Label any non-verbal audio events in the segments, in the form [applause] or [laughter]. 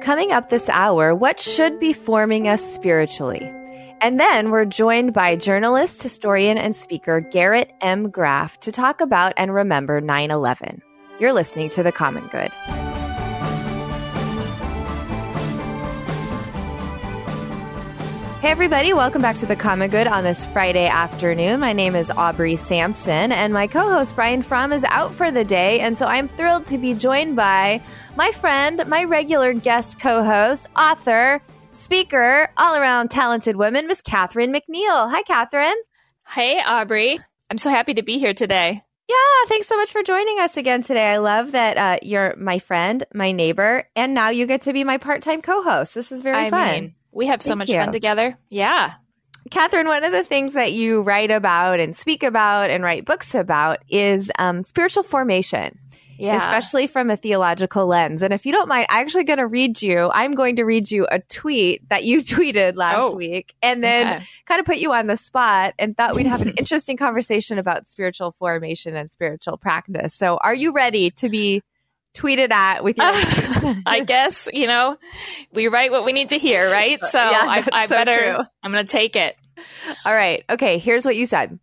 Coming up this hour, what should be forming us spiritually? And then we're joined by journalist, historian, and speaker Garrett M. Graff to talk about and remember 9 11. You're listening to The Common Good. Hey, everybody, welcome back to The Common Good on this Friday afternoon. My name is Aubrey Sampson, and my co host Brian Fromm is out for the day. And so I'm thrilled to be joined by my friend, my regular guest co host, author, speaker, all around talented woman, Miss Catherine McNiel. Hi, Catherine. Hey, Aubrey. I'm so happy to be here today. Yeah, thanks so much for joining us again today. I love that uh, you're my friend, my neighbor, and now you get to be my part time co host. This is very I fun. Mean, we have so Thank much you. fun together. Yeah. Catherine, one of the things that you write about and speak about and write books about is um, spiritual formation. Yeah. Especially from a theological lens. And if you don't mind, I'm actually going to read you, I'm going to read you a tweet that you [laughs] tweeted last Oh, week and then okay. kind of put you on the spot and thought we'd have an [laughs] interesting conversation about spiritual formation and spiritual practice. So are you ready to be tweeted at with your [laughs] I guess, you know, we write what we need to hear, right? So Yeah, I, I so better, true. I'm going to take it. All right. Okay. Here's what you said.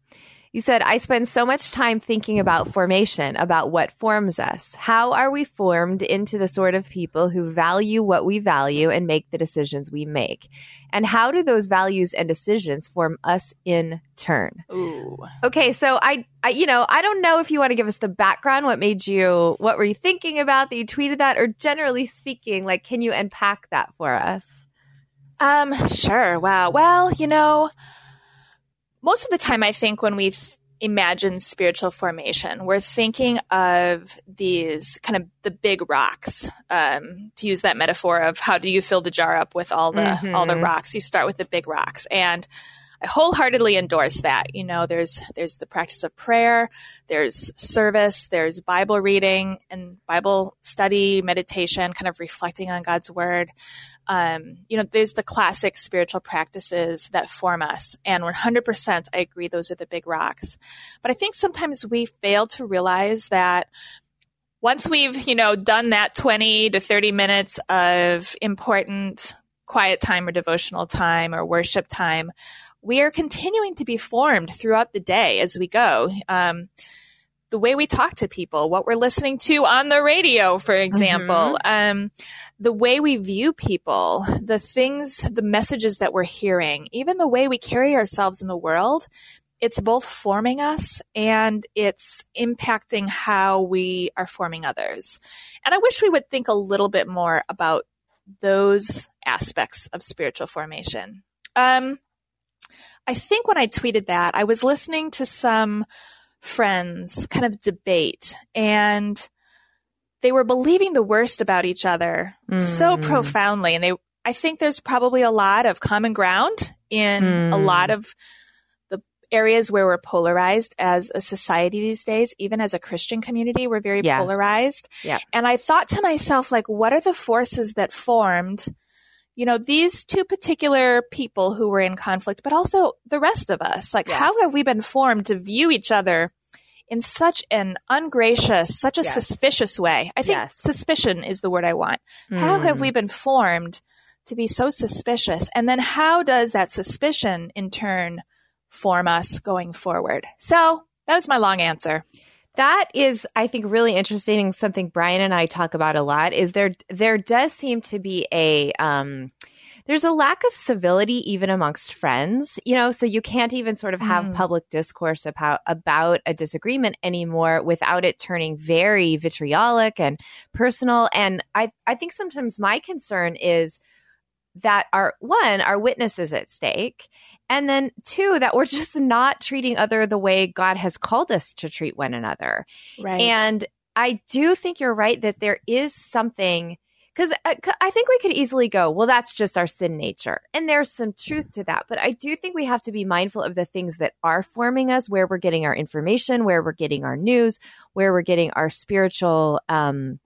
You said, I spend so much time thinking about formation, about what forms us. How are we formed into the sort of people who value what we value and make the decisions we make? And how do those values and decisions form us in turn? Ooh. Okay. So I, I, you know, I don't know if you want to give us the background. What made you, what were you thinking about that you tweeted that? Or generally speaking, like, can you unpack that for us? Um, sure. Wow. Well, you know, most of the time, I think when we th- imagine spiritual formation, we're thinking of these kind of the big rocks. Um, to use that metaphor of how do you fill the jar up with all the all the Mhm. rocks? You start with the big rocks, and I wholeheartedly endorse that. You know, there's there's the practice of prayer, there's service, there's Bible reading and Bible study, meditation, kind of reflecting on God's word. Um, you know, there's the classic spiritual practices that form us, and 100% I agree those are the big rocks. But I think sometimes we fail to realize that once we've, you know, done that 20 to 30 minutes of important quiet time or devotional time or worship time, we are continuing to be formed throughout the day as we go. Um, the way we talk to people, what we're listening to on the radio, for example, um, the way we view people, the things, the messages that we're hearing, even the way we carry ourselves in the world, it's both forming us and it's impacting how we are forming others. And I wish we would think a little bit more about those aspects of spiritual formation. Um, I think when I tweeted that, I was listening to some friends kind of debate and they were believing the worst about each other so Mm. profoundly and they I think there's probably a lot of common ground in a Mm. lot of the areas where we're polarized as a society these days even as a Christian community we're very Yeah. polarized Yeah. and I thought to myself like what are the forces that formed you know these two particular people who were in conflict but also the rest of us like Yes. how have we been formed to view each other in such an ungracious such a Yes. suspicious way i think Yes. suspicion is the word i want how have Mm. we been formed to be so suspicious and then how does that suspicion in turn form us going forward so that was my long answer That is, I think, really interesting. Something Brian and I talk about a lot is there. There does seem to be a um, there's a lack of civility even amongst friends. You know, so you can't even sort of have Mm. public discourse about about a disagreement anymore without it turning very vitriolic and personal. And I I think sometimes my concern is that are one our witness is at stake and then two that we're [laughs] just not treating other the way god has called us to treat one another right and I do think you're right that there is something because uh, I think we could easily go, well, that's just our sin nature. And there's some truth to that. But I do think we have to be mindful of the things that are forming us, where we're getting our information, where we're getting our news, where we're getting our spiritual um,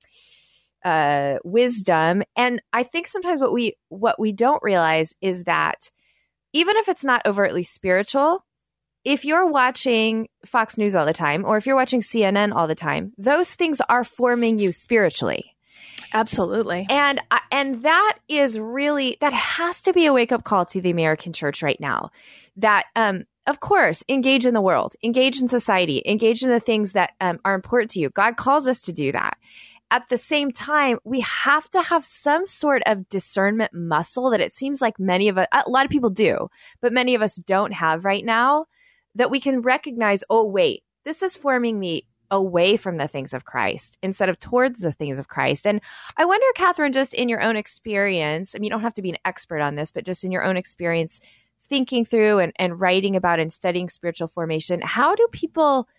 uh, wisdom. And I think sometimes what we what we don't realize is that even if it's not overtly spiritual, if you're watching Fox News all the time or if you're watching CNN all the time, those things are forming you spiritually. Absolutely. And and that is really that has to be a wake up call to the American church right now. That um of course, engage in the world, engage in society, engage in the things that um, are important to you. God calls us to do that. At the same time, we have to have some sort of discernment muscle that it seems like many of us, a lot of people do, but many of us don't have right now that we can recognize, oh, wait, this is forming me away from the things of Christ instead of towards the things of Christ. And I wonder, Catherine, just in your own experience, I mean, you don't have to be an expert on this, but just in your own experience, thinking through and, and writing about and studying spiritual formation, how do people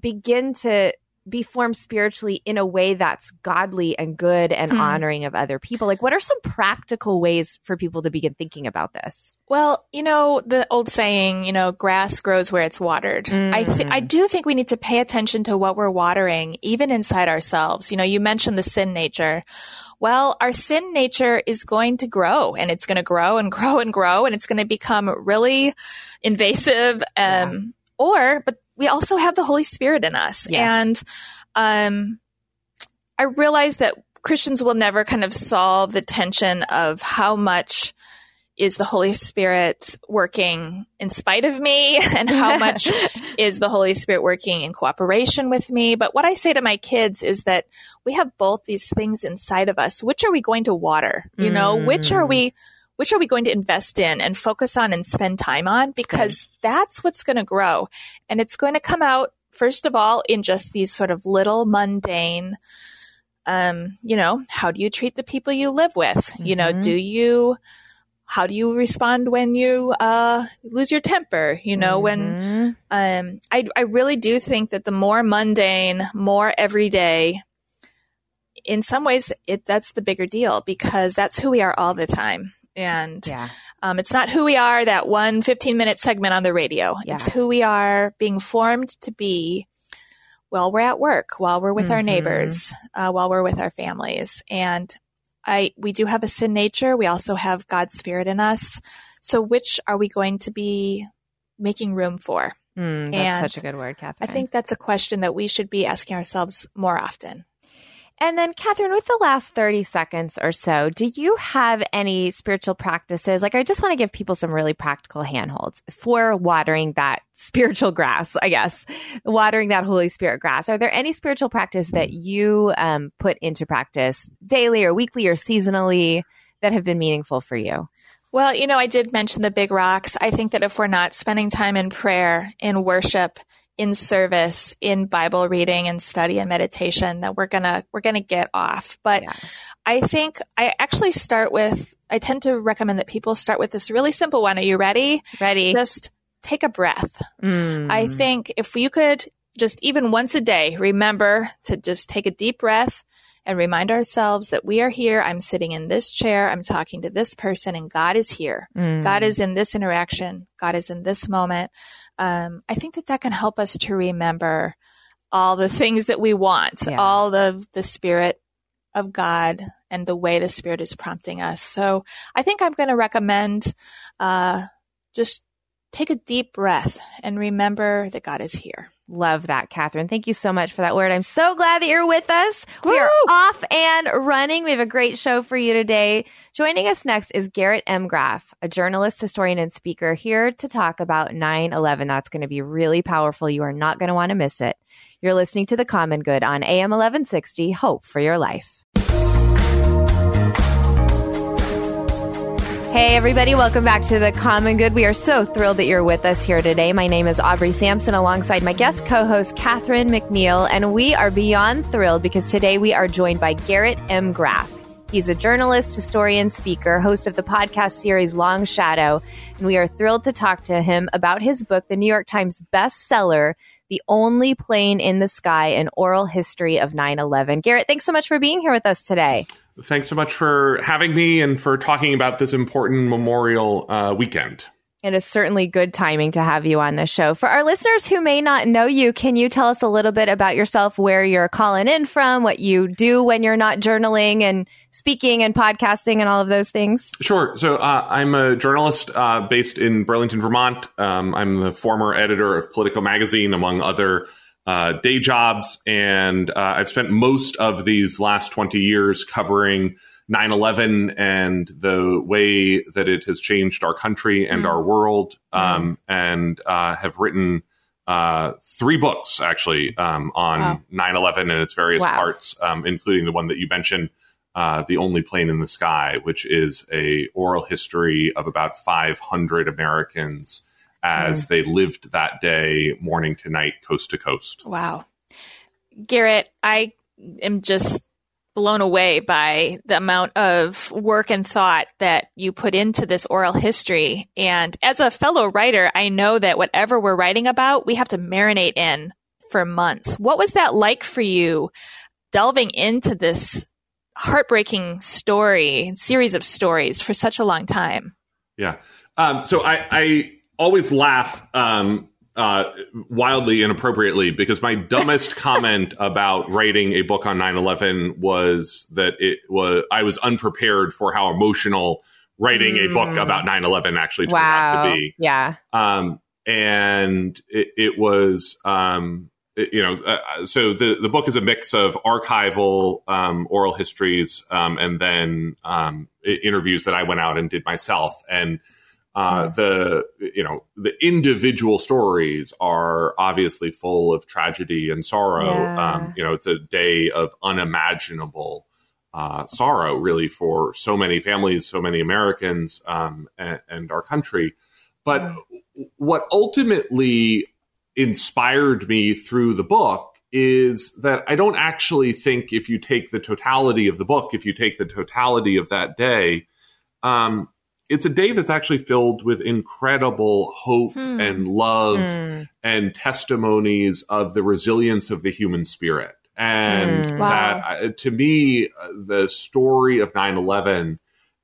begin to be formed spiritually in a way that's godly and good and hmm. honoring of other people? Like, what are some practical ways for people to begin thinking about this? Well, you know, the old saying, you know, grass grows where it's watered. Mm. I, th- I do think we need to pay attention to what we're watering, even inside ourselves. You know, you mentioned the sin nature. Well, our sin nature is going to grow and it's going to grow and [laughs] grow and grow and it's going to become really invasive. Um, yeah. or, but we also have the Holy Spirit in us. Yes. And um, I realize that Christians will never kind of solve the tension of how much is the Holy Spirit working in spite of me [laughs] and how much [laughs] is the Holy Spirit working in cooperation with me. But what I say to my kids is that we have both these things inside of us. Which are we going to water? You know, mm. which are we which are we going to invest in and focus on and spend time on? Because that's what's going to grow. And it's going to come out, first of all, in just these sort of little mundane, um, you know, how do you treat the people you live with? Mm-hmm. You know, mm-hmm. do you, how do you respond when you uh, lose your temper? You know, mm-hmm. when um, I, I really do think that the more mundane, more everyday, in some ways, it that's the bigger deal because that's who we are all the time. And yeah. um, it's not who we are, that one 15 minute segment on the radio. Yeah. It's who we are being formed to be while we're at work, while we're with mm-hmm. our neighbors, uh, while we're with our families. And I, we do have a sin nature. We also have God's spirit in us. So which are we going to be making room for? Mm, that's and such a good word, Catherine. I think that's a question that we should be asking ourselves more often. And then, Catherine, with the last 30 seconds or so, do you have any spiritual practices? Like, I just want to give people some really practical handholds for watering that spiritual grass, I guess, watering that Holy Spirit grass. Are there any spiritual practice that you um, put into practice daily or weekly or seasonally that have been meaningful for you? Well, you know, I did mention the big rocks. I think that if we're not spending time in prayer, in worship, in service in bible reading and study and meditation that we're gonna we're gonna get off. But yeah. i think i actually start with i tend to recommend that people start with this really simple one. Are you ready? Ready. Just take a breath. Mm. i think if you could just even once a day remember to just take a deep breath and remind ourselves that we are here. I'm sitting in this chair. I'm talking to this person and God is here. Mm. God is in this interaction. God is in this moment um, I think that that can help us to remember all the things that we want, yeah. all of the spirit of God and the way the spirit is prompting us. So I think I'm going to recommend uh, just take a deep breath and remember that God is here. Love that, Catherine. Thank you so much for that word. I'm so glad that you're with us. Woo! We are off and running. We have a great show for you today. Joining us next is Garrett M. Graff, a journalist, historian, and speaker here to talk about 9 11. That's going to be really powerful. You are not going to want to miss it. You're listening to The Common Good on AM 1160. Hope for your life. Hey, everybody, welcome back to the Common Good. We are so thrilled that you're with us here today. My name is Aubrey Sampson alongside my guest co host, Catherine McNiel, and we are beyond thrilled because today we are joined by Garrett M. Graff. He's a journalist, historian, speaker, host of the podcast series Long Shadow, and we are thrilled to talk to him about his book, the New York Times bestseller, The Only Plane in the Sky, an oral history of 9 11. Garrett, thanks so much for being here with us today. Thanks so much for having me and for talking about this important Memorial uh, weekend. It is certainly good timing to have you on the show. For our listeners who may not know you, can you tell us a little bit about yourself, where you're calling in from, what you do when you're not journaling and speaking and podcasting and all of those things? Sure. So uh, I'm a journalist uh, based in Burlington, Vermont. Um, I'm the former editor of Politico Magazine, among other uh, day jobs. And uh, I've spent most of these last 20 years covering 9 11 and the way that it has changed our country and mm. our world, um, mm. and uh, have written uh, three books actually um, on 9 11 and its various wow. parts, um, including the one that you mentioned. Uh, the only plane in the sky, which is a oral history of about 500 Americans as mm. they lived that day, morning to night, coast to coast. Wow, Garrett, I am just blown away by the amount of work and thought that you put into this oral history. And as a fellow writer, I know that whatever we're writing about, we have to marinate in for months. What was that like for you delving into this heartbreaking story, series of stories for such a long time? Yeah. Um, so I, I always laugh um, uh, wildly inappropriately because my dumbest [laughs] comment about writing a book on 9-11 was that it was I was unprepared for how emotional writing mm. a book mm. about 9-11 actually turned wow. out to be. Yeah. Um, and it, it was, um, it, you know, uh, so the, the book is a mix of archival um, oral histories um, and then um, interviews that I went out and did myself. And uh, the you know the individual stories are obviously full of tragedy and sorrow. Yeah. Um, you know, it's a day of unimaginable uh, sorrow, really, for so many families, so many Americans, um, and, and, our country. But yeah. what ultimately inspired me through the book is that I don't actually think if you take the totality of the book, if you take the totality of that day, um, it's a day that's actually filled with incredible hope hmm. and love hmm. and testimonies of the resilience of the human spirit. And hmm. wow. that, uh, to me, uh, the story of 9 11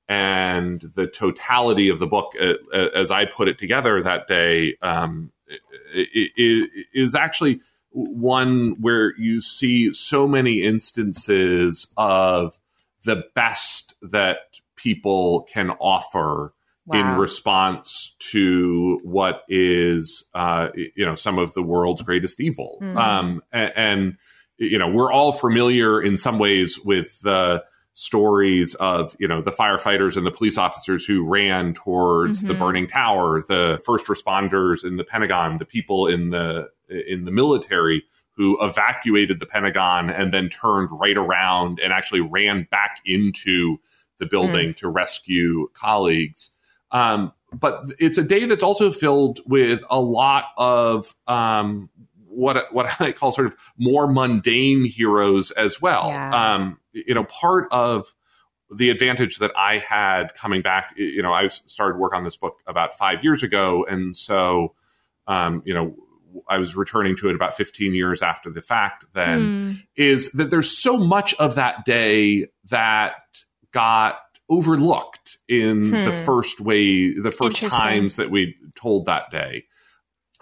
and the totality of the book, uh, as I put it together that day, um, is actually one where you see so many instances of the best that people can offer wow. in response to what is uh, you know some of the world's greatest evil mm-hmm. um, and, and, you know we're all familiar in some ways with the stories of you know the firefighters and the police officers who ran towards mm-hmm. the burning tower the first responders in the pentagon the people in the in the military who evacuated the pentagon and then turned right around and actually ran back into the building mm. to rescue colleagues. Um, but it's a day that's also filled with a lot of um, what what [laughs] I call sort of more mundane heroes as well. Yeah. Um, you know, part of the advantage that I had coming back, you know, I started work on this book about five years ago, and so, um, you know, I was returning to it about 15 years after the fact. Then mm. is that there's so much of that day that got overlooked in hmm. the first way, the first times that we told that day.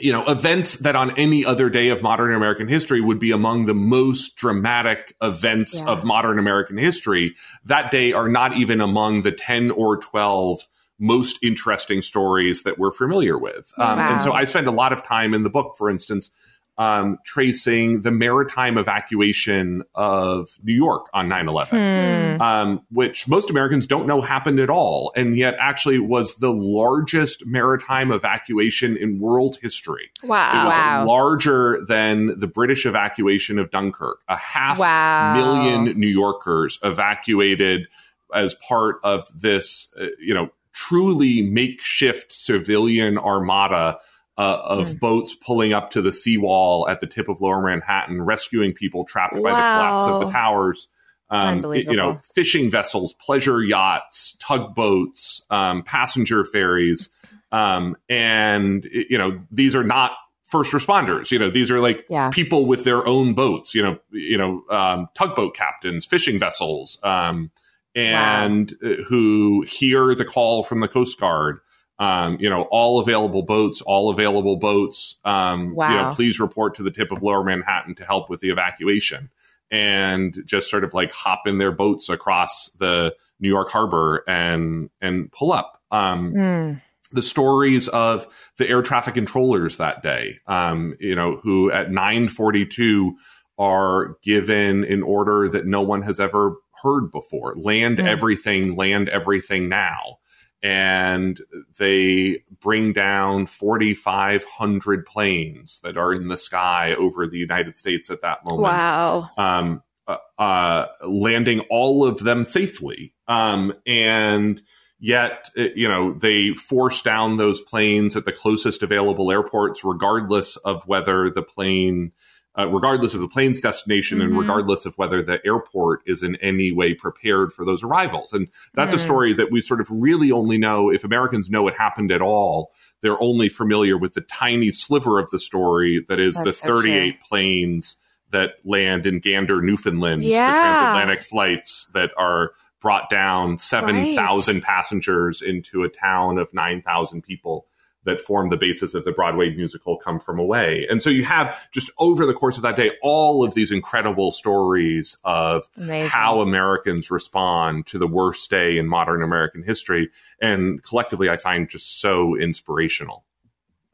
You know, events that on any other day of modern American history would be among the most dramatic events yeah. of modern American history. That day are not even among the 10 or 12 most interesting stories that we're familiar with. Um. And so I spend a lot of time in the book, for instance, um, tracing the maritime evacuation of New York on 9 11, hmm. um, which most Americans don't know happened at all, and yet actually was the largest maritime evacuation in world history. Wow. It was wow. larger than the British evacuation of Dunkirk. A half wow. million New Yorkers evacuated as part of this, uh, you know, truly makeshift civilian armada uh, of mm. boats pulling up to the seawall at the tip of Lower Manhattan, rescuing people trapped wow. by the collapse of the towers. Um, you know, fishing vessels, pleasure yachts, tugboats, um, passenger ferries, um, and you know these are not first responders. You know, these are like Yeah. people with their own boats. You know, you know, um, tugboat captains, fishing vessels, um, and uh, who hear the call from the Coast Guard. Um, you know, all available boats, all available boats. Um, You know, please report to the tip of Lower Manhattan to help with the evacuation, and just sort of like hop in their boats across the New York Harbor and and pull up. Um, Mm. the stories of the air traffic controllers that day, um, you know, who at 942 are given an order that no one has ever heard before. Land Hmm. everything, land everything now. And they bring down 4,500 planes that are in the sky over the United States at that moment Wow. um, uh, uh, landing all of them safely. Um, and yet, uh, you know, they force down those planes at the closest available airports, regardless of whether the plane, uh, regardless of the plane's destination and Mhm. regardless of whether the airport is in any way prepared for those arrivals. And that's a Mm. story that we sort of really only know if Americans know it happened at all. They're only familiar with the tiny sliver of the story that is the That's true. 38 planes that land in Gander, Newfoundland, Yeah. the transatlantic flights that are brought down 7,000 passengers into a town of 9,000 people that form the basis of the Broadway musical Come From Away. And so you have just over the course of that day, all of these incredible stories of Amazing. how Americans respond to the worst day in modern American history. And collectively, I find just so inspirational.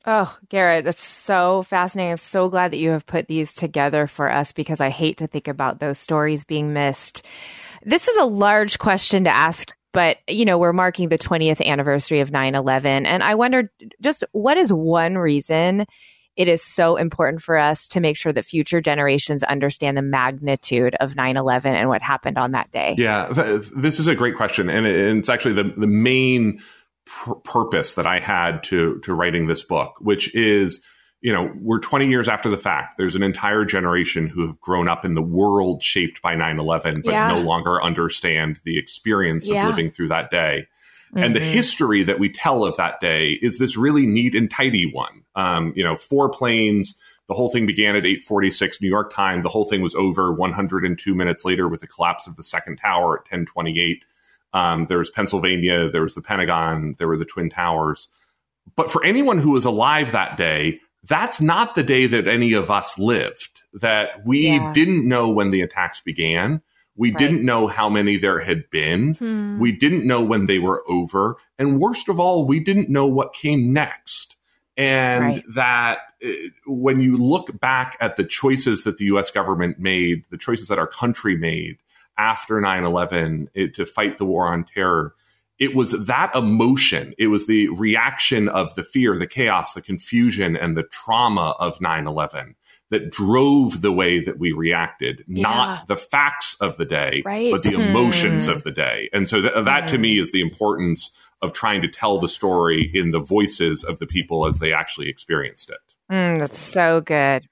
Oh, Garrett, that's so fascinating. I'm so glad that you have put these together for us because I hate to think about those stories being missed. This is a large question to ask, but you know, we're marking the 20th anniversary of 9/11 and I wondered just what is one reason it is so important for us to make sure that future generations understand the magnitude of 9/11 and what happened on that day. Yeah, th- this is a great question, and it- and it's actually the the main pur- purpose that I had to to writing this book, which is you know we're 20 years after the fact. There's an entire generation who have grown up in the world shaped by 9/11, but Yeah. no longer understand the experience Yeah. of living through that day. And the Mhm. history that we tell of that day is this really neat and tidy one. Um, you know, four planes. The whole thing began at 8:46 New York time. The whole thing was over 102 minutes later with the collapse of the second tower at 10:28. Um, there was Pennsylvania. There was the Pentagon. There were the Twin Towers. But for anyone who was alive that day, that's not the day that any of us lived. That we Yeah. didn't know when the attacks began. We Right. didn't know how many there had been. Hmm. We didn't know when they were over. And worst of all, we didn't know what came next. And Right. that uh, when you look back at the choices that the US government made, the choices that our country made after 9 11 to fight the war on terror, it was that emotion. It was the reaction of the fear, the chaos, the confusion, and the trauma of 9 11 that drove the way that we reacted, Yeah. not the facts of the day, Right. but the Hmm. emotions of the day. And so th- that to me is the importance of trying to tell the story in the voices of the people as they actually experienced it. Mm, that's so good.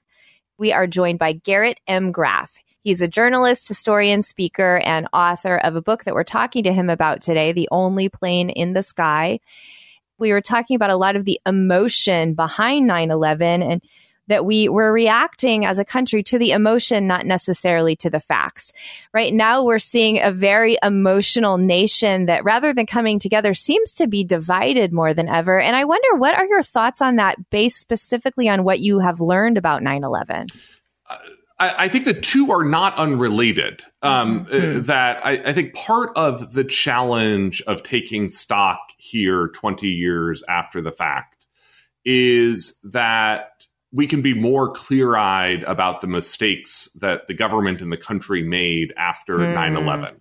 We are joined by Garrett M. Graff. He's a journalist, historian, speaker, and author of a book that we're talking to him about today, The Only Plane in the Sky. We were talking about a lot of the emotion behind 9 11 and that we were reacting as a country to the emotion, not necessarily to the facts. Right now, we're seeing a very emotional nation that rather than coming together seems to be divided more than ever. And I wonder, what are your thoughts on that based specifically on what you have learned about 9 11? I, I think the two are not unrelated. Um, uh, that I, I think part of the challenge of taking stock here 20 years after the fact is that we can be more clear eyed about the mistakes that the government and the country made after Hmm. 9 11.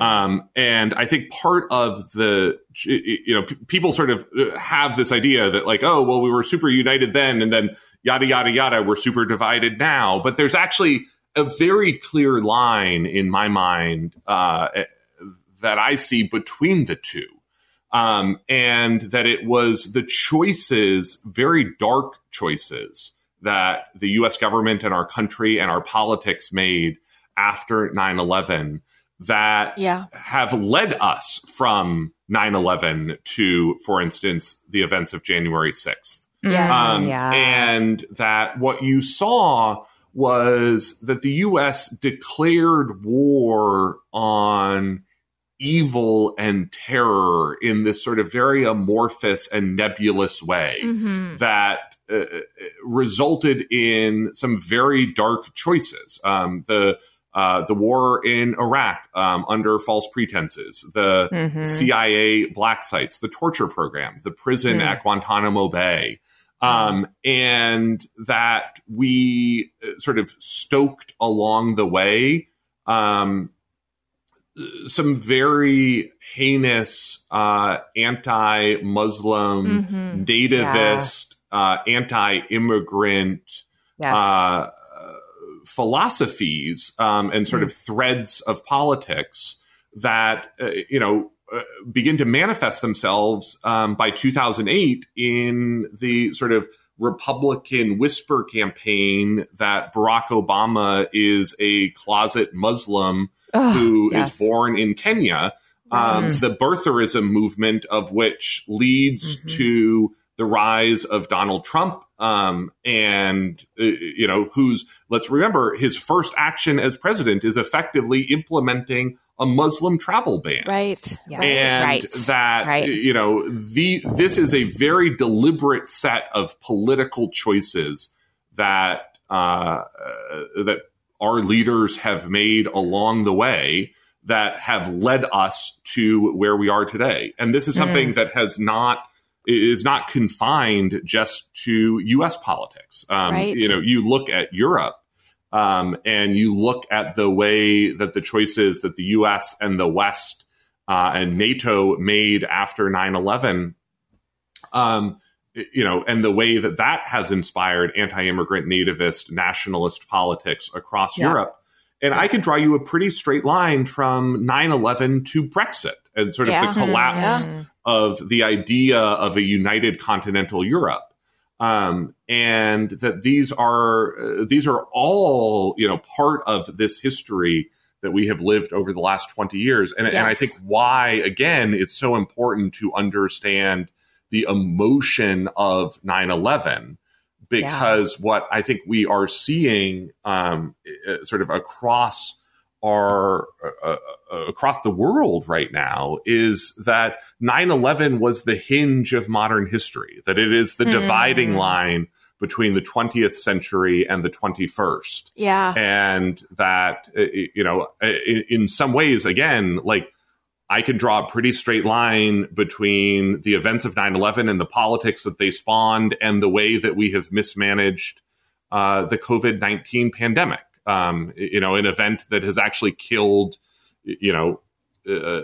Um, and I think part of the, you know, people sort of uh, have this idea that like, oh, well, we were super united then, and then yada, yada, yada, we're super divided now. But there's actually a very clear line in my mind uh, that I see between the two. Um, and that it was the choices, very dark choices, that the US government and our country and our politics made after 9 11 that Yeah. have led us from 9 11 to, for instance, the events of January 6th. Yes. Um, yeah. And that what you saw was that the U.S. declared war on evil and terror in this sort of very amorphous and nebulous way Mhm. that uh, resulted in some very dark choices. Um, the uh, the war in Iraq um, under false pretenses, the Mhm. CIA black sites, the torture program, the prison Mm. at Guantanamo Bay, um, and that we sort of stoked along the way um, some very heinous uh, anti-Muslim, Mhm. nativist, uh, anti-immigrant Yes. uh, philosophies um, and sort of threads of politics that uh, you know uh, begin to manifest themselves um, by 2008 in the sort of Republican whisper campaign that Barack Obama is a closet Muslim Oh, who is yes. born in Kenya. Um, Right. the birtherism movement of which leads Mhm. to the rise of Donald Trump, um, and uh, you know who's let's remember his first action as president is effectively implementing a Muslim travel ban, Right. Yeah. And Right. that Right. you know the this is a very deliberate set of political choices that uh, uh, that our leaders have made along the way that have led us to where we are today. And this is something that has not is not confined just to U.S. politics. Um, Right. You know, you look at Europe. Um, and you look at the way that the choices that the U.S. and the West uh, and NATO made after 9 11, um, you know, and the way that that has inspired anti immigrant, nativist, nationalist politics across Yeah. Europe. And I could draw you a pretty straight line from 9 11 to Brexit and sort of Yeah. the collapse Mhm. of the idea of a united continental Europe. Um, and that these are uh, these are all you know part of this history that we have lived over the last 20 years. And, and i think why again it's so important to understand the emotion of 9-11 because what i think we are seeing um, uh, sort of across our uh, uh, across the world right now is that 9/11 was the hinge of modern history that it is the Hmm. dividing line between the 20th century and the 21st Yeah. and that uh, you know in, in some ways again like I can draw a pretty straight line between the events of 9/11 and the politics that they spawned and the way that we have mismanaged uh, the COVID-19 pandemic um, you know, an event that has actually killed, you know, uh,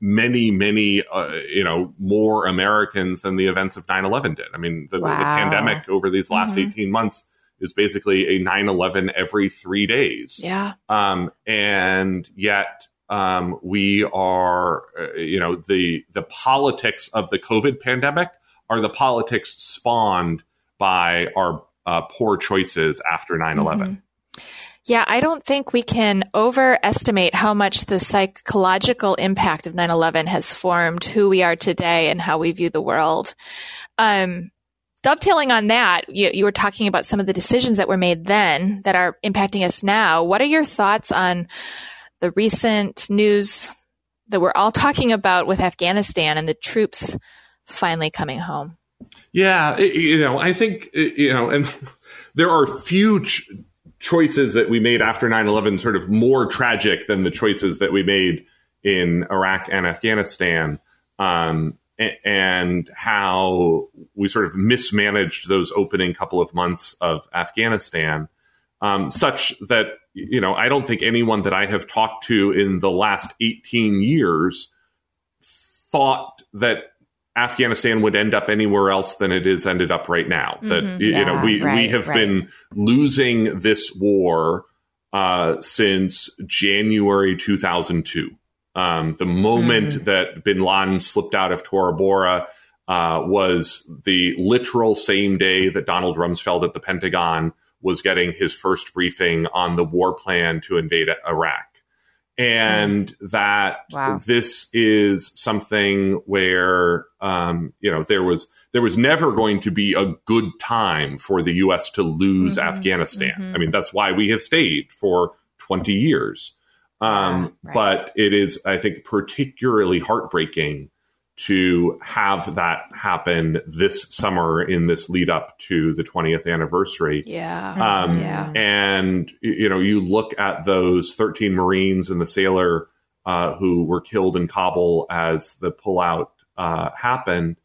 many, many, uh, you know, more Americans than the events of 9 11 did. I mean, the, the pandemic over these last Mhm. 18 months is basically a 9 11 every three days. Yeah. Um, and yet, um, we are, uh, you know, the the politics of the COVID pandemic are the politics spawned by our uh, poor choices after 9 11. Yeah, I don't think we can overestimate how much the psychological impact of 9 11 has formed who we are today and how we view the world. Um, dovetailing on that, you, you were talking about some of the decisions that were made then that are impacting us now. What are your thoughts on the recent news that we're all talking about with Afghanistan and the troops finally coming home? Yeah, you know, I think you know, and [laughs] there are ch- choices that we made after 9/11 sort of more tragic than the choices that we made in Iraq and Afghanistan, um, and how we sort of mismanaged those opening couple of months of Afghanistan, um, such that you know I don't think anyone that I have talked to in the last 18 years thought that Afghanistan would end up anywhere else than it is ended up right now. That Mhm. you, you know Yeah, we we right, have right. been losing this war uh, since January 2002. Um, the moment Mhm. that Bin Laden slipped out of Tora Bora uh, was the literal same day that Donald Rumsfeld at the Pentagon was getting his first briefing on the war plan to invade Iraq. And mm. that wow. this is something where um, you know there was there was never going to be a good time for the U.S. to lose mm-hmm. Afghanistan. Mm-hmm. I mean, that's why we have stayed for 20 years. Um, yeah, right. But it is, I think, particularly heartbreaking to have that happen this summer in this lead up to the 20th anniversary. Yeah. Um, yeah. And, you know, you look at those 13 Marines and the sailor uh, who were killed in Kabul as the pullout uh, happened.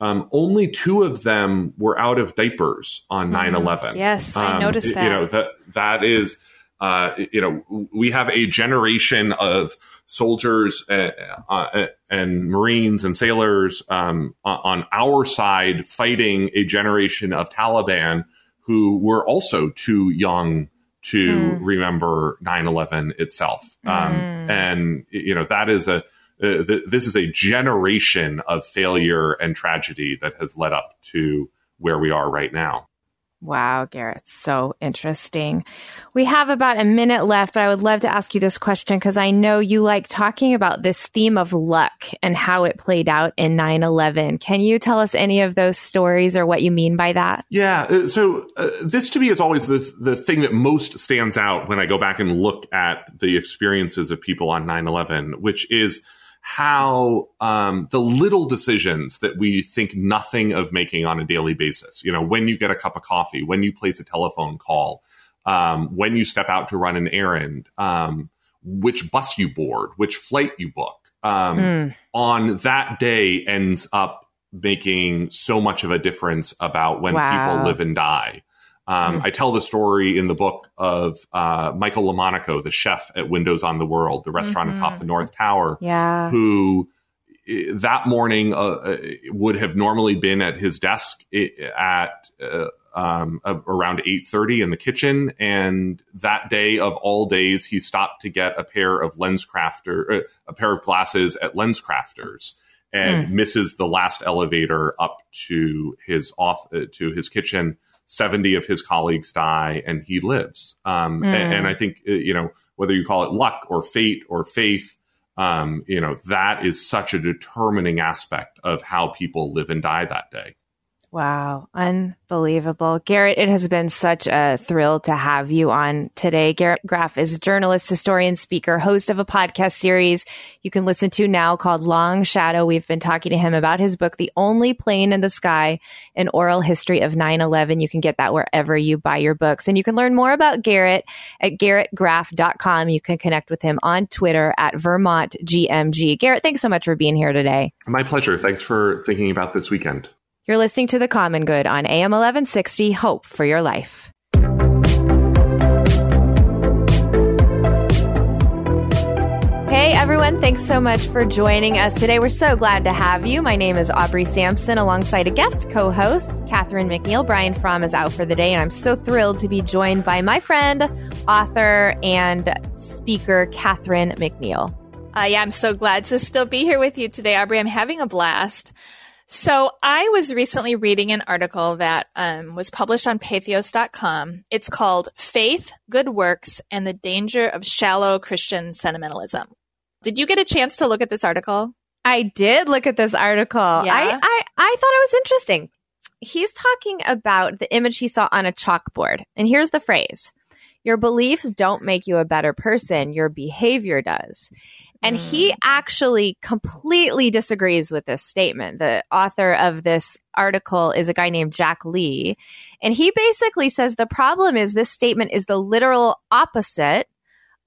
Um, only two of them were out of diapers on 9 mm. 11. Yes, I um, noticed that. You know, that, that is, uh, you know, we have a generation of soldiers uh, uh, and Marines and sailors um, on our side fighting a generation of Taliban who were also too young to mm. remember 9-11 itself um, mm. and you know that is a uh, th- this is a generation of failure and tragedy that has led up to where we are right now Wow, Garrett, so interesting. We have about a minute left, but I would love to ask you this question because I know you like talking about this theme of luck and how it played out in 9 11. Can you tell us any of those stories or what you mean by that? Yeah. Uh, so, uh, this to me is always the, the thing that most stands out when I go back and look at the experiences of people on 9 11, which is how um, the little decisions that we think nothing of making on a daily basis, you know, when you get a cup of coffee, when you place a telephone call, um, when you step out to run an errand, um, which bus you board, which flight you book, mm. on that day ends up making so much of a difference about when wow. people live and die. Um, mm. I tell the story in the book of uh, Michael Lomonaco, the chef at Windows on the World, the restaurant mm-hmm. atop the North Tower, yeah. who that morning uh, uh, would have normally been at his desk at uh, um, around 8.30 in the kitchen and that day of all days he stopped to get a pair of lenscrafter uh, a pair of glasses at lenscrafters and mm. misses the last elevator up to his off uh, to his kitchen 70 of his colleagues die and he lives. Um, mm. and, and, I think, uh, you know, whether you call it luck or fate or faith, um, you know, that is such a determining aspect of how people live and die that day. Wow, unbelievable. Garrett, it has been such a thrill to have you on today. Garrett Graff is a journalist, historian, speaker, host of a podcast series you can listen to now called Long Shadow. We've been talking to him about his book, The Only Plane in the Sky, an oral history of 9 11. You can get that wherever you buy your books. And you can learn more about Garrett at garrettgraff.com. You can connect with him on Twitter at Vermont GMG. Garrett, thanks so much for being here today. My pleasure. Thanks for thinking about this weekend. You're listening to The Common Good on AM 1160 Hope for Your Life. Hey everyone, thanks so much for joining us today. We're so glad to have you. My name is Aubrey Sampson alongside a guest co host, Catherine McNiel. Brian Fromm is out for the day, and I'm so thrilled to be joined by my friend, author, and speaker, Catherine McNiel. Uh, yeah, I'm so glad to still be here with you today, Aubrey. I'm having a blast. So I was recently reading an article that um, was published on Patheos.com. It's called "Faith, Good Works, and the Danger of Shallow Christian Sentimentalism." Did you get a chance to look at this article? I did look at this article. Yeah. I, I, I thought it was interesting. He's talking about the image he saw on a chalkboard. And here's the phrase Your beliefs don't make you a better person, your behavior does. And mm. he actually completely disagrees with this statement. The author of this article is a guy named Jack Lee. And he basically says the problem is this statement is the literal opposite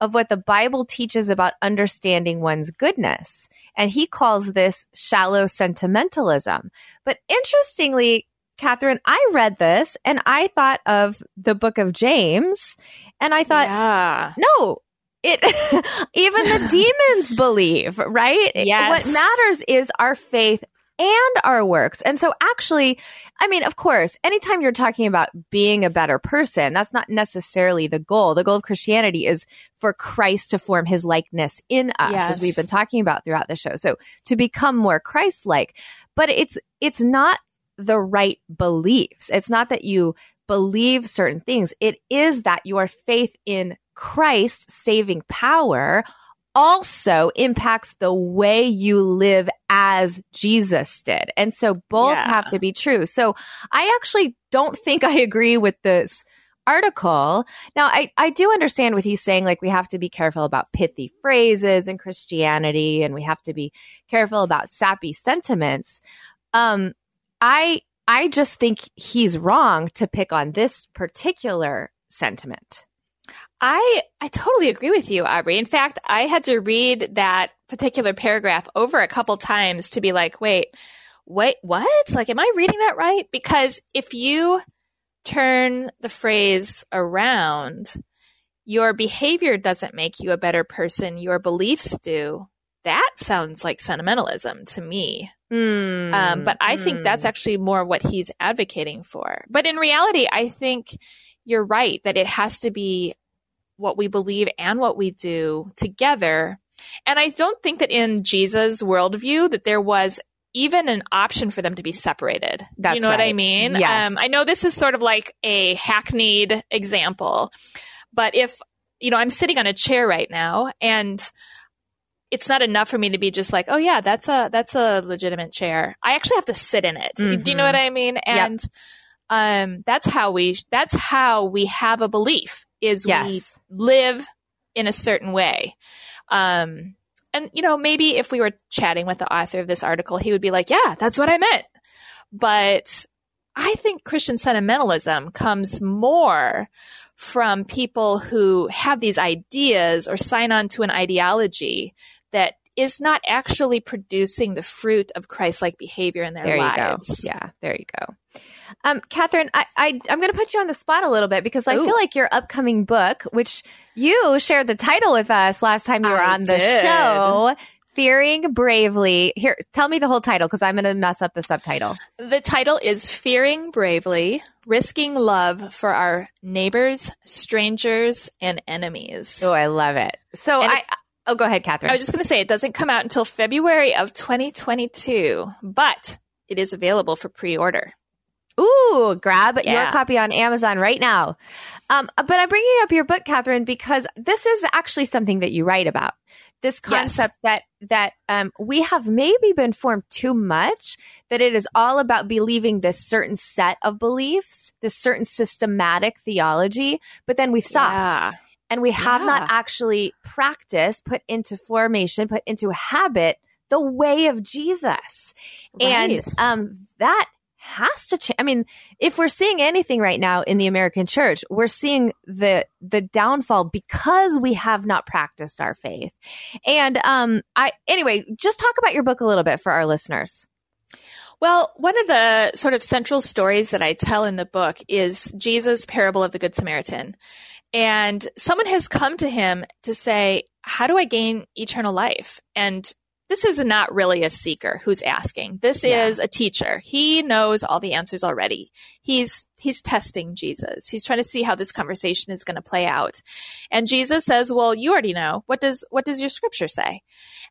of what the Bible teaches about understanding one's goodness. And he calls this shallow sentimentalism. But interestingly, Catherine, I read this and I thought of the book of James and I thought, yeah. no, it [laughs] even the [laughs] demons believe, right? Yes. What matters is our faith and our works. And so actually, I mean, of course, anytime you're talking about being a better person, that's not necessarily the goal. The goal of Christianity is for Christ to form his likeness in us, yes. as we've been talking about throughout the show. So to become more Christ-like, but it's, it's not the right beliefs. It's not that you believe certain things. It is that your faith in Christ's saving power also impacts the way you live as Jesus did. And so both Yeah. have to be true. So I actually don't think I agree with this article. Now, I, I do understand what he's saying. Like, we have to be careful about pithy phrases in Christianity and we have to be careful about sappy sentiments. Um, I, I just think he's wrong to pick on this particular sentiment. I I totally agree with you, Aubrey. In fact, I had to read that particular paragraph over a couple times to be like, wait, wait, what? Like, am I reading that right? Because if you turn the phrase around, your behavior doesn't make you a better person, your beliefs do. That sounds like sentimentalism to me. Um, but I think that's actually more what he's advocating for. But in reality, I think you're right that it has to be what we believe and what we do together. And I don't think that in Jesus' worldview that there was even an option for them to be separated. That's you know what I mean? Yes. Um, I know this is sort of like a hackneyed example, but if you know I'm sitting on a chair right now and it's not enough for me to be just like, oh yeah, that's a that's a legitimate chair. I actually have to sit in it. Do you know Mhm. what I mean? And um, that's how we that's how we have a belief is Yes. we live in a certain way. Um, and you know, maybe if we were chatting with the author of this article, he would be like, "Yeah, that's what I meant." But I think Christian sentimentalism comes more from people who have these ideas or sign on to an ideology that is not actually producing the fruit of Christ-like behavior in their there lives. you go. Yeah, there you go. Um, Catherine, I, I I'm going to put you on the spot a little bit because I Ooh. feel like your upcoming book, which you shared the title with us last time you were I on the did. show, "Fearing Bravely." Here, tell me the whole title because I'm going to mess up the subtitle. The title is Fearing Bravely, Risking Love for Our Neighbors, Strangers, and Enemies. Oh, I love it. So And I. it- oh, go ahead, Catherine. I was just going to say it doesn't come out until February of 2022, but it is available for pre-order. Ooh, grab your copy on Amazon right now. Um, but I'm bringing up your book, Catherine, because this is actually something that you write about. This concept that that um, we have maybe been formed too much. That it is all about believing this certain set of beliefs, this certain systematic theology, but then we've stopped Yeah. and we have not actually practiced, put into formation, put into habit the way of Jesus. And um, that has to change. I mean, if we're seeing anything right now in the American church, we're seeing the the downfall because we have not practiced our faith. And um, I anyway, just talk about your book a little bit for our listeners. Well, one of the sort of central stories that I tell in the book is Jesus' parable of the Good Samaritan. And someone has come to him to say, How do I gain eternal life? And this is not really a seeker who's asking. This Yeah. is a teacher. He knows all the answers already. He's he's testing Jesus. He's trying to see how this conversation is going to play out. And Jesus says, "Well, you already know. What does what does your scripture say?"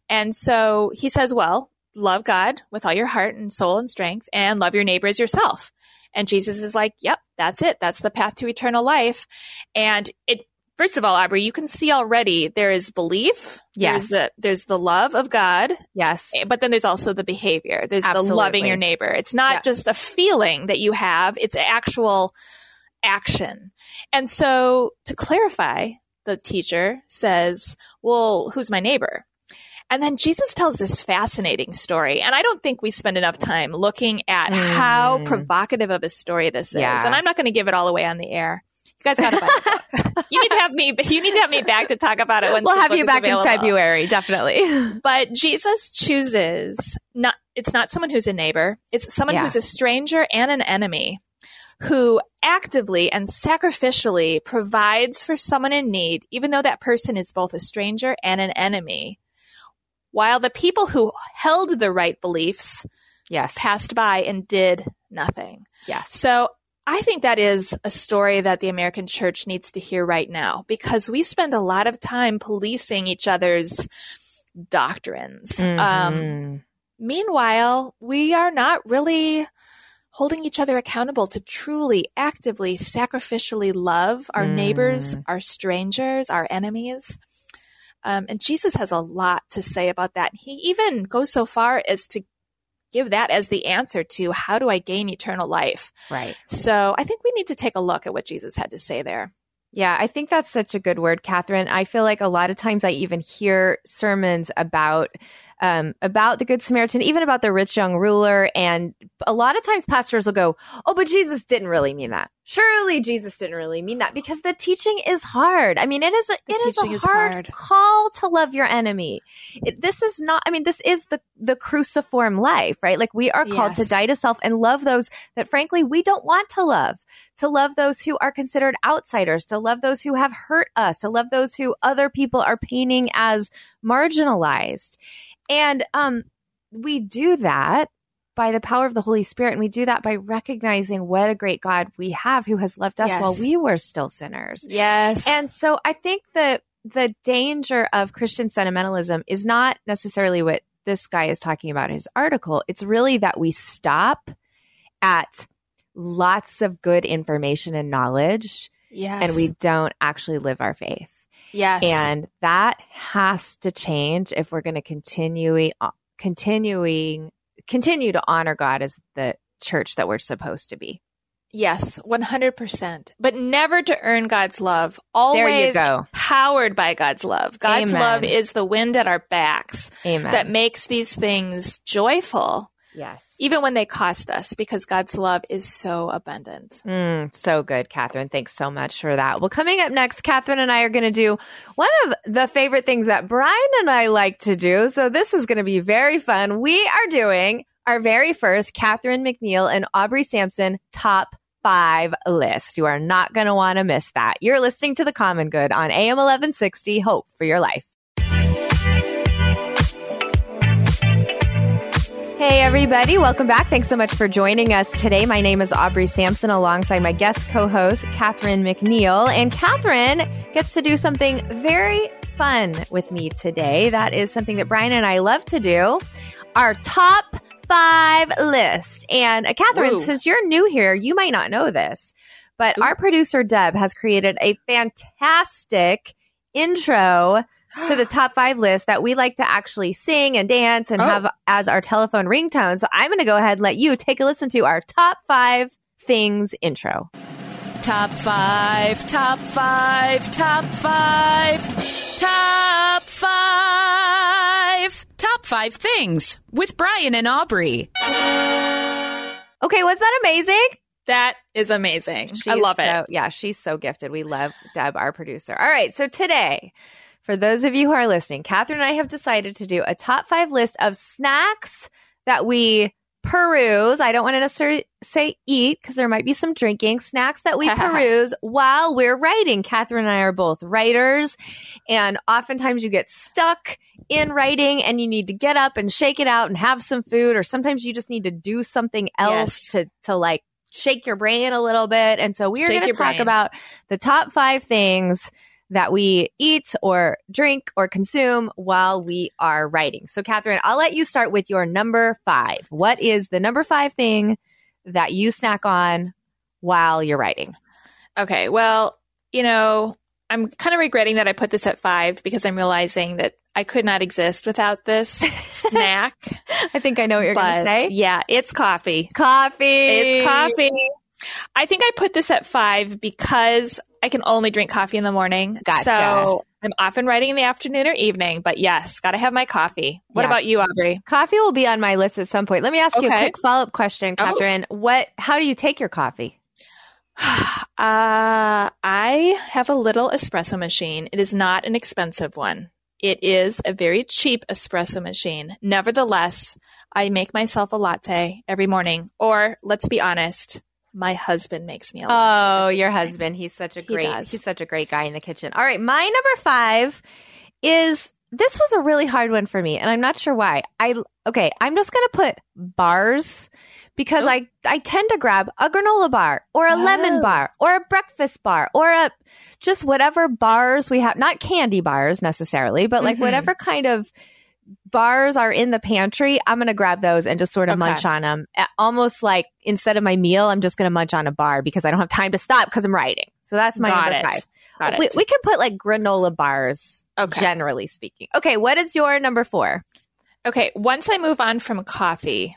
And so he says, "Well, love God with all your heart and soul and strength and love your neighbor as yourself." And Jesus is like, "Yep, that's it. That's the path to eternal life." And it First of all, Aubrey, you can see already there is belief. Yes. There's the there's the love of God, Yes. but then there's also the behavior. There's the loving your neighbor. It's not Yeah. just a feeling that you have, it's actual action. And so to clarify, the teacher says, Well, who's my neighbor? And then Jesus tells this fascinating story. And I don't think we spend enough time looking at how Mm. provocative of a story this Yeah. is. And I'm not going to give it all away on the air. You guys got to buy the book. you need to have me. You need to have me back to talk about it. Once We'll have you back in. February, definitely. [laughs] But Jesus chooses not it's not someone who's a neighbor. It's someone Yeah. who's a stranger and an enemy who actively and sacrificially provides for someone in need, even though that person is both a stranger and an enemy. While the people who held the right beliefs yes. passed by and did nothing. yes. So I think that is a story that the American church needs to hear right now because we spend a lot of time policing each other's doctrines. Um, Mhm. meanwhile, we are not really holding each other accountable to truly, actively, sacrificially love our neighbors, Mm. our strangers, our enemies. Um, and Jesus has a lot to say about that. He even goes so far as to give that as the answer to how do I gain eternal life? Right. So I think we need to take a look at what Jesus had to say there. Yeah, I think that's such a good word, Catherine. I feel like a lot of times I even hear sermons about um, about the Good Samaritan, even about the rich young ruler. And a lot of times pastors will go, Oh, but Jesus didn't really mean that. Surely Jesus didn't really mean that because the teaching is hard. I mean, it is a, The it is a is hard, hard. call to love your enemy. It, this is not, I mean, this is the, the cruciform life, right? Like we are called to die to self and love those that frankly we don't want to love to love those who are considered outsiders, to love those who have hurt us, to love those who other people are painting as marginalized. And um, we do that by the power of the Holy Spirit. And we do that by recognizing what a great God we have who has loved us Yes. while we were still sinners. Yes. And so I think that the danger of Christian sentimentalism is not necessarily what this guy is talking about in his article. It's really that we stop at lots of good information and knowledge yes. and we don't actually live our faith. Yes. And that has to change if we're going to continue uh, continuing continue to honor God as the church that we're supposed to be. Yes, 100%. But never to earn God's love. Always There you go. powered by God's love. God's Amen. love is the wind at our backs Amen. that makes these things joyful, yes. Even when they cost us, because God's love is so abundant. Mm, so good, Catherine. Thanks so much for that. Well, coming up next, Catherine and I are going to do one of the favorite things that Brian and I like to do. So this is going to be very fun. We are doing our very first Catherine McNiel and Aubrey Sampson top five list. You are not going to want to miss that. You're listening to The Common Good on AM 1160, Hope for Your Life. Hey, everybody. Welcome back. Thanks so much for joining us today. My name is Aubrey Sampson alongside my guest co host, Catherine McNiel. And Catherine gets to do something very fun with me today. That is something that Brian and I love to do our top five list. And uh, Catherine, Ooh. since you're new here, you might not know this, but our producer, Deb, has created a fantastic intro to the [gasps] top five list that we like to actually sing and dance and Oh. have as our telephone ringtone. So I'm going to go ahead and let you take a listen to our top five things intro. Top five, top five, top five, top five, top five things with Brian and Aubrey. Okay, was that amazing? That is amazing. I She's love it. Yeah, she's so gifted. We love Deb, our producer. All right, so today, for those of you who are listening, Catherine and I have decided to do a top five list of snacks that we peruse. I don't want to necessarily say eat because there might be some drinking. Snacks that we [laughs] peruse while we're writing. Catherine and I are both writers, and oftentimes you get stuck in writing and you need to get up and shake it out and have some food, or sometimes you just need to do something else Yes. to to like shake your brain a little bit. And so we are going to talk brain. about the top five things that we eat or drink or consume while we are writing. So, Catherine, I'll let you start with your number five. What is the number five thing that you snack on while you're writing? Okay. Well, you know, I'm kind of regretting that I put this at five because I'm realizing that I could not exist without this [laughs] snack. I think I know what you're going to say. yeah, it's coffee. Coffee. It's coffee. I think I put this at five because I can only drink coffee in the morning. Gotcha. So I'm often writing in the afternoon or evening, but yes, got to have my coffee. What Yeah. about you, Aubrey? Coffee will be on my list at some point. Let me ask you a quick follow up question, Oh. Catherine. What? How do you take your coffee? [sighs] Uh, I have a little espresso machine. It is not an expensive one. It is a very cheap espresso machine. Nevertheless, I make myself a latte every morning. Or let's be honest, my husband makes me a. Oh, your husband. He's such a He great does. he's such a great guy in the kitchen. All right, my number 5 is this was a really hard one for me and I'm not sure why. I okay, I'm just going to put bars because Oh. I I tend to grab a granola bar or a lemon Oh. bar or a breakfast bar or a just whatever bars we have, not candy bars necessarily, but like Mhm. whatever kind of bars are in the pantry, I'm going to grab those and just sort of Okay. munch on them. Almost like instead of my meal, I'm just going to munch on a bar because I don't have time to stop because I'm writing. So that's my Got number it. five. Got it. We, we can put like granola bars, Okay. generally speaking. Okay, what is your number four? Okay, once I move on from coffee,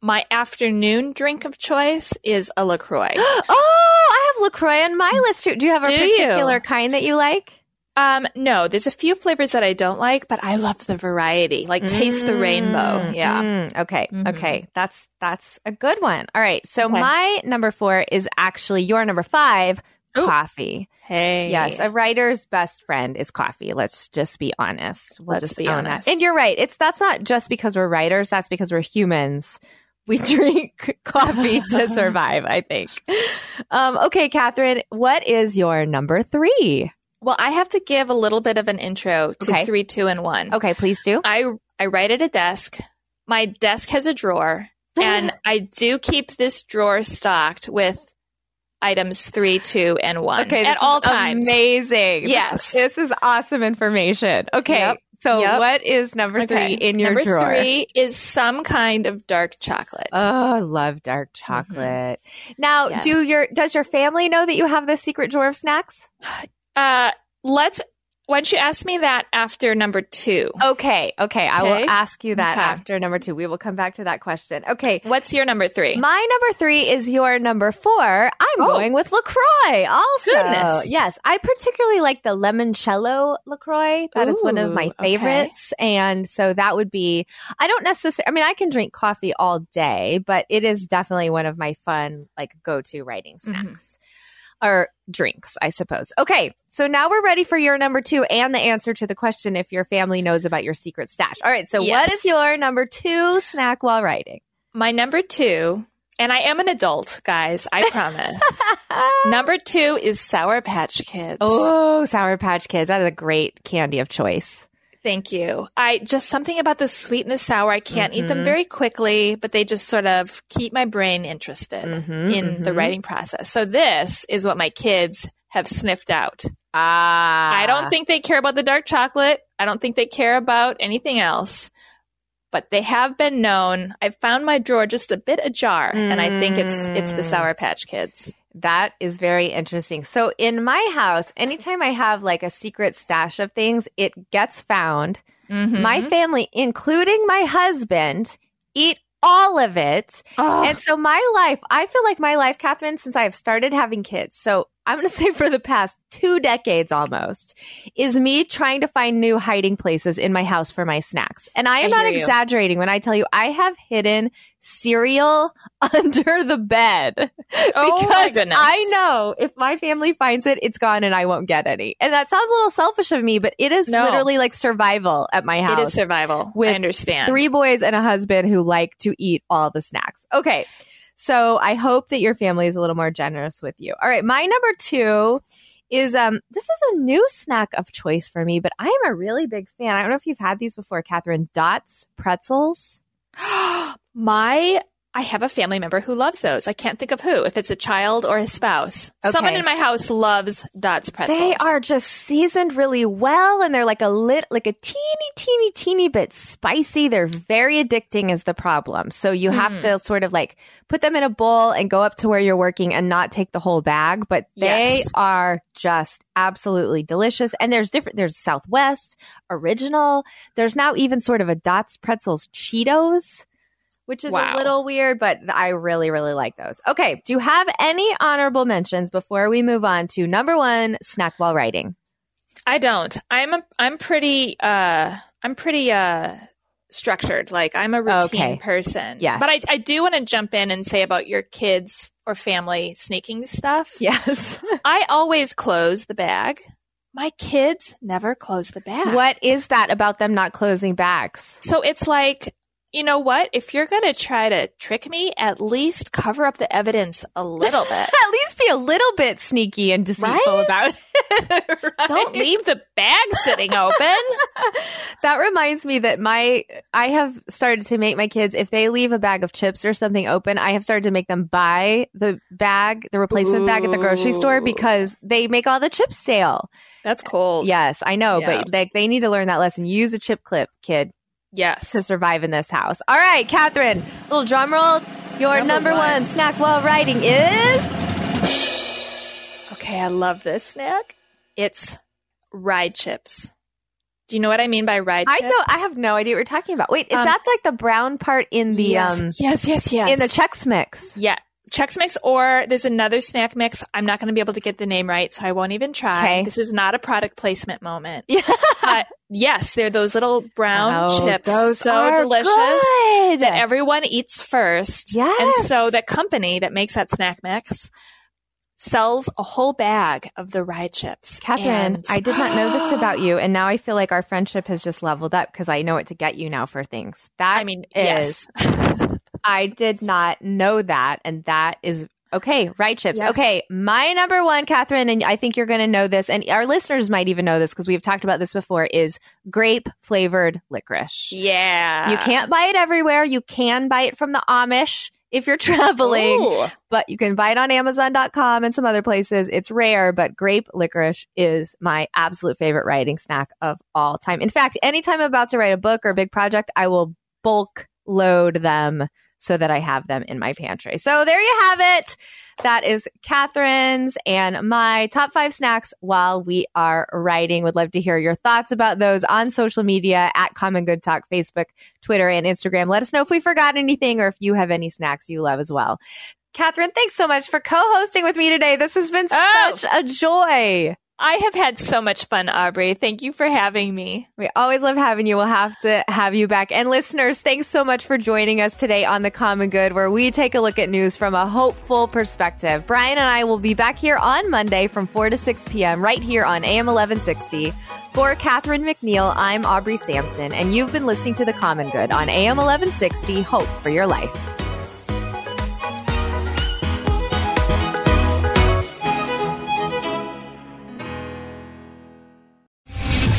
my afternoon drink of choice is a LaCroix. [gasps] Oh, I have LaCroix on my mm. list too. Do you have a Do you? particular kind that you like? Um, no, there's a few flavors that I don't like, but I love the variety. Like taste the rainbow. Yeah. Mm, okay. Mhm. Okay. That's that's a good one. All right. So Okay. my number four is actually your number five, Ooh. coffee. Hey. Yes, a writer's best friend is coffee. Let's just be honest. We'll Let's just be honest. And you're right. It's that's not just because we're writers. That's because we're humans. We [laughs] drink coffee to [laughs] survive. I think. Um, okay, Catherine, what is your number three? Well, I have to give a little bit of an intro to Okay. three, two, and one. Okay, please do. I I write at a desk. My desk has a drawer, [laughs] and I do keep this drawer stocked with items three, two, and one Okay, at all times. Amazing. Yes. this, this is awesome information. Okay, Yep. so Yep. what is number three in your Number drawer? three is some kind of dark chocolate. Oh, I love dark chocolate. Now, Mm-hmm. Yes. do your does your family know that you have this secret drawer of snacks? [sighs] Uh, let's. Why don't you ask me that after number two? Okay, okay. I will ask you that Okay. after number two. We will come back to that question. Okay. What's your number three? My number three is your number four. I'm Oh. going with LaCroix also. Goodness. Yes. I particularly like the limoncello LaCroix. That is one of my Ooh, okay. favorites. And so that would be, I don't necessarily, I mean, I can drink coffee all day, but it is definitely one of my fun, like go to writing Mm-hmm. Or drinks, I suppose. Okay, so now we're ready for your number two and the answer to the question if your family knows about your secret stash. All right, so what Yes. is your number two snack while writing? My number two, and I am an adult, guys. I promise. [laughs] number two is Sour Patch Kids. Oh, Sour Patch Kids. That is a great candy of choice. Thank you. I just something about the sweet and the sour. I can't eat them very quickly, but they just sort of keep my brain interested Mhm, in the mhm. writing process. So this is what my kids have sniffed out. Ah. I don't think they care about the dark chocolate. I don't think they care about anything else. But they have been known. I found my drawer just a bit ajar, and I think it's it's the Mm. Sour Patch Kids. That is very interesting. So in my house, anytime I have like a secret stash of things, it gets found. Mm-hmm. My family, including my husband, eat all of it. And so my life, I feel like my life, Catherine, since I've started having kids, so I'm going [laughs] to say for the past two decades almost, is me trying to find new hiding places in my house for my snacks. And I am I not hear you. exaggerating when I tell you I have hidden cereal [laughs] under the bed. [laughs] Oh, because. I know if my family finds it, it's gone and I won't get any. And that sounds a little selfish of me, but it is No. literally like survival at my house It is survival. I understand. three boys and a husband who like to eat all the snacks. Okay. So I hope that your family is a little more generous with you. All right. My number two is um this is a new snack of choice for me, but I am a really big fan. I don't know if you've had these before, Catherine. Dots pretzels. [gasps] my I have a family member who loves those. I can't think of who. If it's a child or a spouse, Okay. someone in my house loves Dots pretzels. They are just seasoned really well and they're like a lit like a teeny, teeny, teeny bit spicy. They're very addicting is the problem. So you have Hmm. to sort of like put them in a bowl and go up to where you're working and not take the whole bag. But they Yes. are just absolutely delicious. And there's different there's Southwest, original. There's now even sort of a Dots Pretzels Cheetos. Which is a little weird, but I really, really like those. Okay. Do you have any honorable mentions before we move on to number one snack while writing? I don't. I'm a, I'm pretty uh I'm pretty uh structured. Like I'm a routine Okay. person. Yes. But I I do want to jump in and say about your kids or family sneaking stuff. Yes. [laughs] I always close the bag. My kids never close the bag. what is that about them not closing bags? So it's like, you know what? If you're going to try to trick me, at least cover up the evidence a little [laughs] bit. At least be a little bit sneaky and deceitful Right? about it. [laughs] Right? Don't leave the bag sitting open. [laughs] That reminds me that my I have started to make my kids if they leave a bag of chips or something open, I have started to make them buy the bag, the replacement bag at the grocery store because they make all the chips stale. That's cold. Yes, I know, Yeah. but they they need to learn that lesson. Use a chip clip, kid, Yes. to survive in this house. All right, Catherine, little drum roll. Your number, Number one. one. snack while writing is Okay, I love this snack. It's rye chips. Do you know what I mean by rye I chips? don't. I have no idea what you're talking about. Wait, is Um, that like the brown part in the yes. um yes, yes, yes. in the Chex Mix? Yeah. Chex Mix, or there's another snack mix. I'm not going to be able to get the name right, so I won't even try. Okay. This is not a product placement moment. [laughs] Yes, they're those little brown Oh, chips. those so are delicious good. that everyone eats first. Yes. And so the company that makes that snack mix sells a whole bag of the rye chips. Catherine, And- I did not know this [gasps] about you, and now I feel like our friendship has just leveled up because I know what to get you now for things. That I mean, is, yes. [laughs] I did not know that, and that is okay. Rye chips. Yes. Okay, my number one, Catherine, and I think you're going to know this, and our listeners might even know this because we've talked about this before. Is grape flavored licorice. yeah. You can't buy it everywhere. You can buy it from the Amish if you're [laughs] traveling Ooh. but you can buy it on Amazon.com and some other places. It's rare, but grape licorice is my absolute favorite writing snack of all time. In fact, anytime I'm about to write a book or a big project, I will bulk load them so that I have them in my pantry. So there you have it. That is Catherine's and my top five snacks while we are writing. Would love to hear your thoughts about those on social media at Common Good Talk, Facebook, Twitter, and Instagram. Let us know if we forgot anything or if you have any snacks you love as well. Catherine, thanks so much for co-hosting with me today. This has been Oh. such a joy. I have had so much fun, Aubrey. Thank you for having me. We always love having you. We'll have to have you back. And listeners, thanks so much for joining us today on The Common Good, where we take a look at news from a hopeful perspective. Brian and I will be back here on Monday from 4 to 6 p.m. right here on AM 1160. For Catherine McNiel, I'm Aubrey Sampson, and you've been listening to The Common Good on AM 1160. Hope for your life.